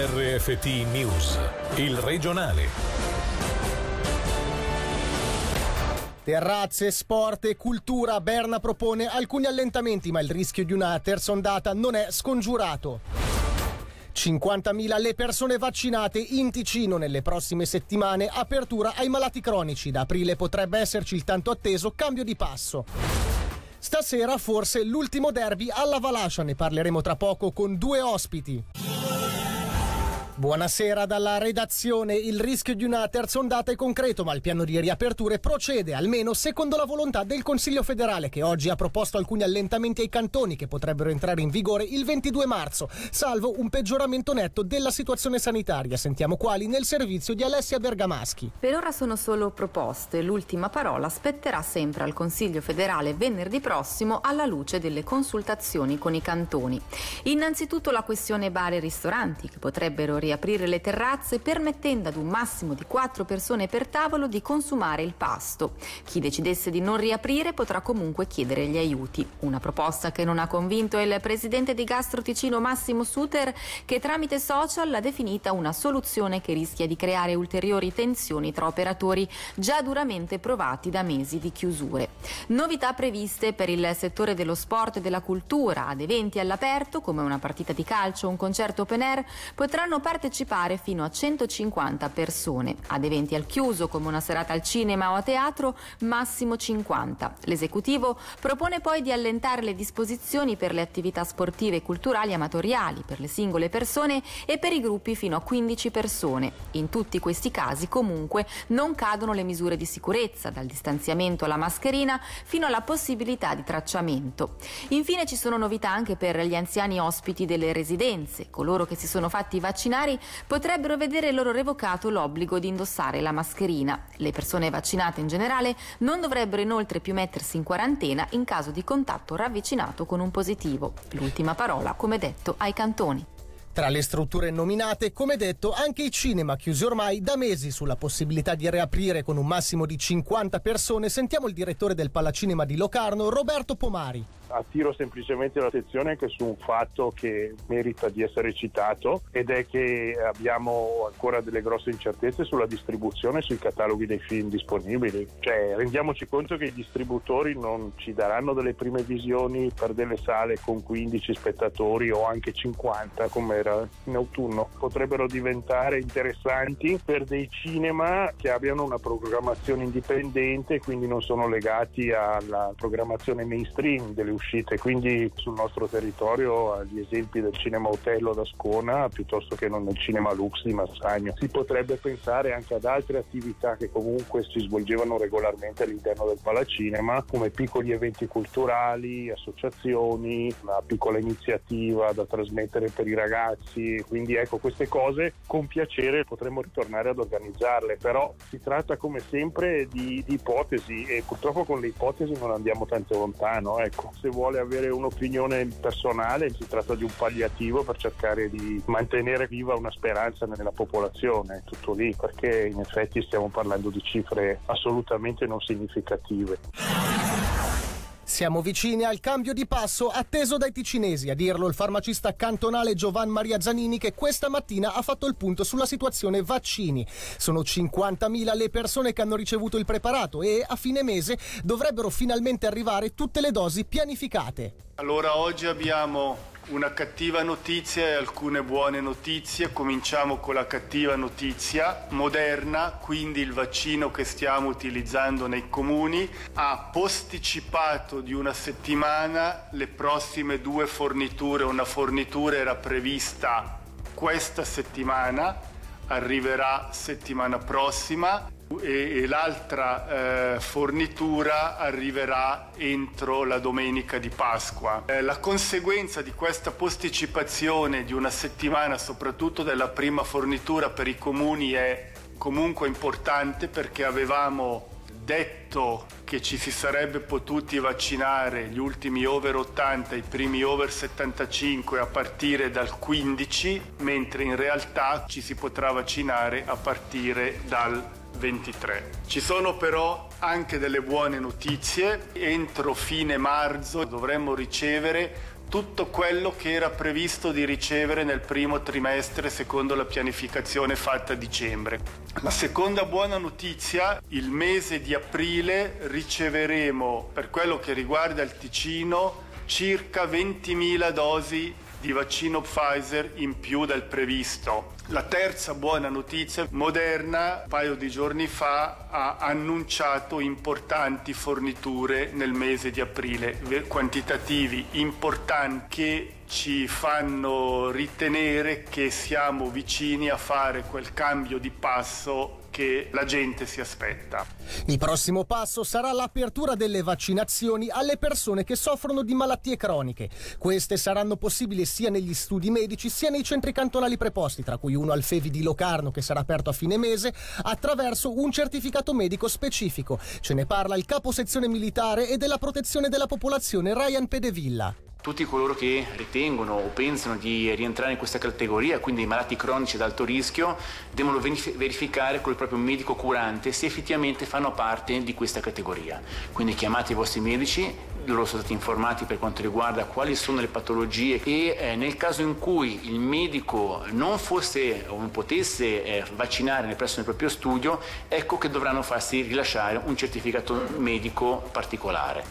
RFT News, il regionale. Terrazze, sport e cultura. Berna propone alcuni allentamenti, ma il rischio di una terza ondata non è scongiurato. 50.000 le persone vaccinate in Ticino nelle prossime settimane, apertura ai malati cronici. Da aprile potrebbe esserci il tanto atteso cambio di passo. Stasera forse l'ultimo derby alla Valascia, ne parleremo tra poco con due ospiti. Buonasera dalla redazione. Il rischio di una terza ondata è concreto, ma il piano di riaperture procede, almeno secondo la volontà del Consiglio federale, che oggi ha proposto alcuni allentamenti ai cantoni che potrebbero entrare in vigore il 22 marzo, salvo un peggioramento netto della situazione sanitaria. Sentiamo quali nel servizio di Alessia Bergamaschi. Per ora sono solo proposte. L'ultima parola spetterà sempre al Consiglio federale venerdì prossimo alla luce delle consultazioni con i cantoni. Innanzitutto la questione bar e ristoranti, che potrebbero riaprire riaprire le terrazze permettendo ad un massimo di quattro persone per tavolo di consumare il pasto. Chi decidesse di non riaprire potrà comunque chiedere gli aiuti. Una proposta che non ha convinto il presidente di Gastro Ticino Massimo Suter che tramite social l'ha definita una soluzione che rischia di creare ulteriori tensioni tra operatori già duramente provati da mesi di chiusure. Novità previste per il settore dello sport e della cultura ad eventi all'aperto come una partita di calcio o un concerto open air potranno partecipare partecipare fino a 150 persone. Ad eventi al chiuso, come una serata al cinema o a teatro, massimo 50. L'esecutivo propone poi di allentare le disposizioni per le attività sportive e culturali amatoriali, per le singole persone e per i gruppi fino a 15 persone. In tutti questi casi, comunque, non cadono le misure di sicurezza, dal distanziamento alla mascherina fino alla possibilità di tracciamento. Infine ci sono novità anche per gli anziani ospiti delle residenze, coloro che si sono fatti vaccinare familiari potrebbero vedere loro revocato l'obbligo di indossare la mascherina. Le persone vaccinate in generale non dovrebbero inoltre più mettersi in quarantena in caso di contatto ravvicinato con un positivo. L'ultima parola, come detto, ai cantoni. Tra le strutture nominate, come detto, anche i cinema chiusi ormai da mesi sulla possibilità di riaprire con un massimo di 50 persone, sentiamo il direttore del Palacinema di Locarno, Roberto Pomari attiro semplicemente l'attenzione anche su un fatto che merita di essere citato ed è che abbiamo ancora delle grosse incertezze sulla distribuzione sui cataloghi dei film disponibili. Cioè, rendiamoci conto che i distributori non ci daranno delle prime visioni per delle sale con 15 spettatori o anche 50 come era in autunno. Potrebbero diventare interessanti per dei cinema che abbiano una programmazione indipendente quindi non sono legati alla programmazione mainstream delle uscite, quindi sul nostro territorio gli esempi del cinema Otello da Scona piuttosto che non nel cinema Lux di Massagno. Si potrebbe pensare anche ad altre attività che comunque si svolgevano regolarmente all'interno del Palacinema come piccoli eventi culturali, associazioni, una piccola iniziativa da trasmettere per i ragazzi, quindi ecco queste cose con piacere potremmo ritornare ad organizzarle, però si tratta come sempre di, di ipotesi e purtroppo con le ipotesi non andiamo tanto lontano, ecco. Se se vuole avere un'opinione personale si tratta di un palliativo per cercare di mantenere viva una speranza nella popolazione, tutto lì, perché in effetti stiamo parlando di cifre assolutamente non significative. Siamo vicini al cambio di passo atteso dai ticinesi, a dirlo il farmacista cantonale Giovan Maria Zanini che questa mattina ha fatto il punto sulla situazione vaccini. Sono 50.000 le persone che hanno ricevuto il preparato e a fine mese dovrebbero finalmente arrivare tutte le dosi pianificate. Allora oggi abbiamo una cattiva notizia e alcune buone notizie. Cominciamo con la cattiva notizia. Moderna, quindi il vaccino che stiamo utilizzando nei comuni, ha posticipato di una settimana le prossime due forniture. Una fornitura era prevista questa settimana, arriverà settimana prossima e, l'altra eh, fornitura arriverà entro la domenica di Pasqua. Eh, la conseguenza di questa posticipazione di una settimana, soprattutto della prima fornitura per i comuni, è comunque importante perché avevamo detto che ci si sarebbe potuti vaccinare gli ultimi over 80 i primi over 75 a partire dal 15, mentre in realtà ci si potrà vaccinare a partire dal 23. Ci sono però anche delle buone notizie. Entro fine marzo dovremmo ricevere tutto quello che era previsto di ricevere nel primo trimestre secondo la pianificazione fatta a dicembre. La seconda buona notizia, il mese di aprile riceveremo per quello che riguarda il Ticino circa 20.000 dosi di vaccino Pfizer in più del previsto. La terza buona notizia, Moderna un paio di giorni fa ha annunciato importanti forniture nel mese di aprile, quantitativi importanti che ci fanno ritenere che siamo vicini a fare quel cambio di passo che la gente si aspetta. Il prossimo passo sarà l'apertura delle vaccinazioni alle persone che soffrono di malattie croniche. Queste saranno possibili sia negli studi medici sia nei centri cantonali preposti, tra cui uno al Fevi di Locarno che sarà aperto a fine mese, attraverso un certificato medico specifico. Ce ne parla il capo sezione militare e della protezione della popolazione Ryan Pedevilla tutti coloro che ritengono o pensano di rientrare in questa categoria, quindi i malati cronici ad alto rischio, devono verificare con il proprio medico curante se effettivamente fanno parte di questa categoria. Quindi chiamate i vostri medici, loro sono stati informati per quanto riguarda quali sono le patologie e eh, nel caso in cui il medico non fosse o non potesse eh, vaccinare nel presso del proprio studio, ecco che dovranno farsi rilasciare un certificato medico particolare.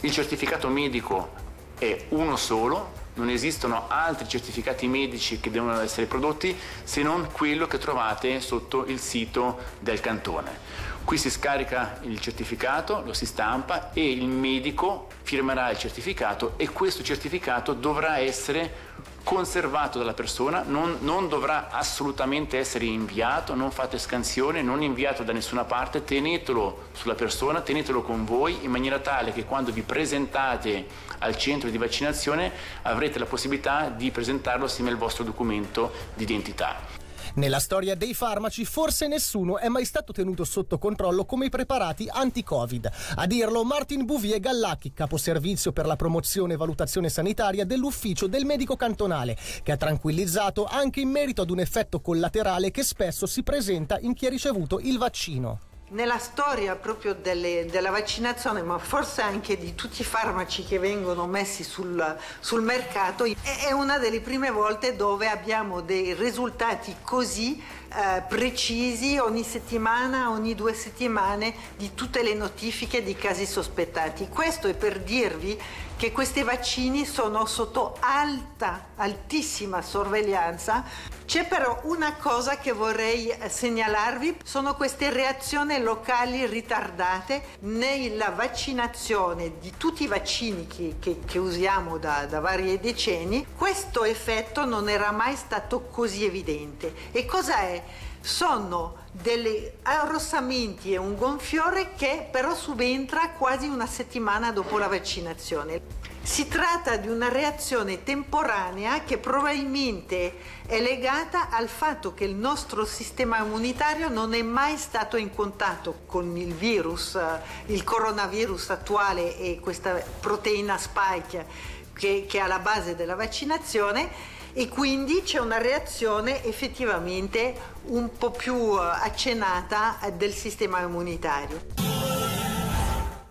Il certificato medico è uno solo, non esistono altri certificati medici che devono essere prodotti se non quello che trovate sotto il sito del cantone. Qui si scarica il certificato, lo si stampa e il medico firmerà il certificato e questo certificato dovrà essere conservato dalla persona, non, non, dovrà assolutamente essere inviato, non fate scansione, non inviato da nessuna parte, tenetelo sulla persona, tenetelo con voi in maniera tale che quando vi presentate al centro di vaccinazione avrete la possibilità di presentarlo assieme al vostro documento di identità. Nella storia dei farmaci forse nessuno è mai stato tenuto sotto controllo come i preparati anti-Covid. A dirlo Martin Bouvier Gallacchi, caposervizio per la promozione e valutazione sanitaria dell'ufficio del medico cantonale, che ha tranquillizzato anche in merito ad un effetto collaterale che spesso si presenta in chi ha ricevuto il vaccino nella storia proprio delle, della vaccinazione, ma forse anche di tutti i farmaci che vengono messi sul, sul mercato, è una delle prime volte dove abbiamo dei risultati così eh, precisi ogni settimana, ogni due settimane di tutte le notifiche di casi sospettati. Questo è per dirvi che questi vaccini sono sotto alta, altissima sorveglianza. C'è però una cosa che vorrei eh, segnalarvi, sono queste reazioni locali ritardate nella vaccinazione di tutti i vaccini che, che, che usiamo da, da vari decenni. Questo effetto non era mai stato così evidente. E cosa è? Sono degli arrossamenti e un gonfiore che però subentra quasi una settimana dopo la vaccinazione. Si tratta di una reazione temporanea che probabilmente è legata al fatto che il nostro sistema immunitario non è mai stato in contatto con il virus, il coronavirus attuale e questa proteina spike che, che è alla base della vaccinazione e quindi c'è una reazione effettivamente un po' più eh, accennata del sistema immunitario.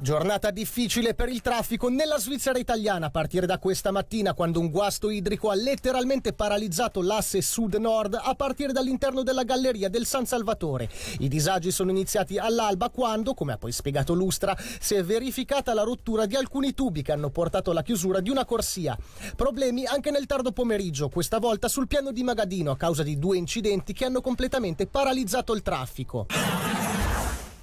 Giornata difficile per il traffico nella Svizzera italiana a partire da questa mattina quando un guasto idrico ha letteralmente paralizzato l'asse sud-nord a partire dall'interno della galleria del San Salvatore. I disagi sono iniziati all'alba quando, come ha poi spiegato Lustra, si è verificata la rottura di alcuni tubi che hanno portato alla chiusura di una corsia. Problemi anche nel tardo pomeriggio, questa volta sul piano di Magadino a causa di due incidenti che hanno completamente paralizzato il traffico.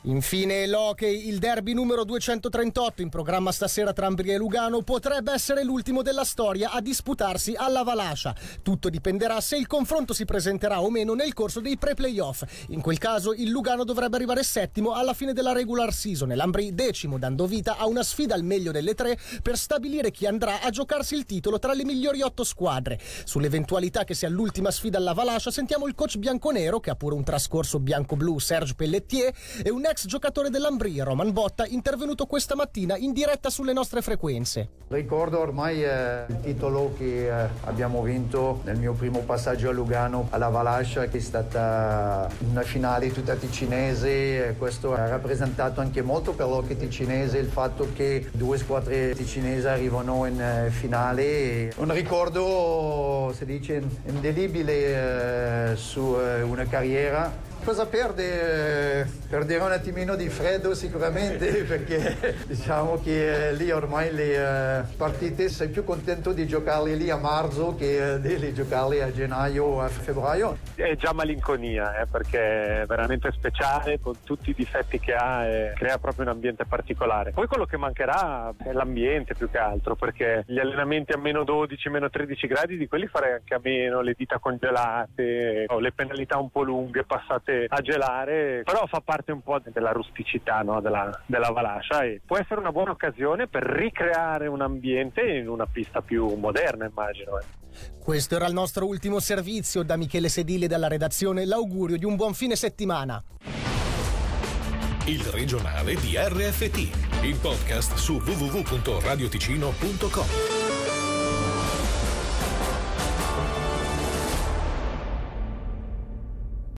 Infine l'hockey, il derby numero 238 in programma stasera tra Ambria e Lugano potrebbe essere l'ultimo della storia a disputarsi alla Valascia. Tutto dipenderà se il confronto si presenterà o meno nel corso dei pre-playoff. In quel caso il Lugano dovrebbe arrivare settimo alla fine della regular season e l'Ambri decimo, dando vita a una sfida al meglio delle tre per stabilire chi andrà a giocarsi il titolo tra le migliori otto squadre. Sull'eventualità che sia l'ultima sfida alla Valascia sentiamo il coach bianconero che ha pure un trascorso bianco-blu Serge Pelletier e un l'ex giocatore dell'Ambrì, Roman Botta, intervenuto questa mattina in diretta sulle nostre frequenze. Ricordo ormai eh, il titolo che eh, abbiamo vinto nel mio primo passaggio a Lugano alla Valascia, che è stata una finale tutta ticinese. Questo ha rappresentato anche molto per l'hockey ticinese il fatto che due squadre ticinesi arrivano in eh, finale. Un ricordo, si dice, indelibile eh, su eh, una carriera Cosa perde? Perderà un attimino di freddo sicuramente perché diciamo che eh, lì ormai le eh, partite sei più contento di giocarle lì a marzo che eh, di giocarle a gennaio o a febbraio. È già malinconia eh, perché è veramente speciale con tutti i difetti che ha e crea proprio un ambiente particolare. Poi quello che mancherà è l'ambiente più che altro perché gli allenamenti a meno 12, meno 13 gradi di quelli farei anche a meno, le dita congelate o le penalità un po' lunghe passate lasciate a gelare, però fa parte un po' della rusticità no? della, della Valascia e può essere una buona occasione per ricreare un ambiente in una pista più moderna, immagino. Eh. Questo era il nostro ultimo servizio da Michele Sedili dalla redazione. L'augurio di un buon fine settimana. Il regionale di RFT, il podcast su www.radioticino.com.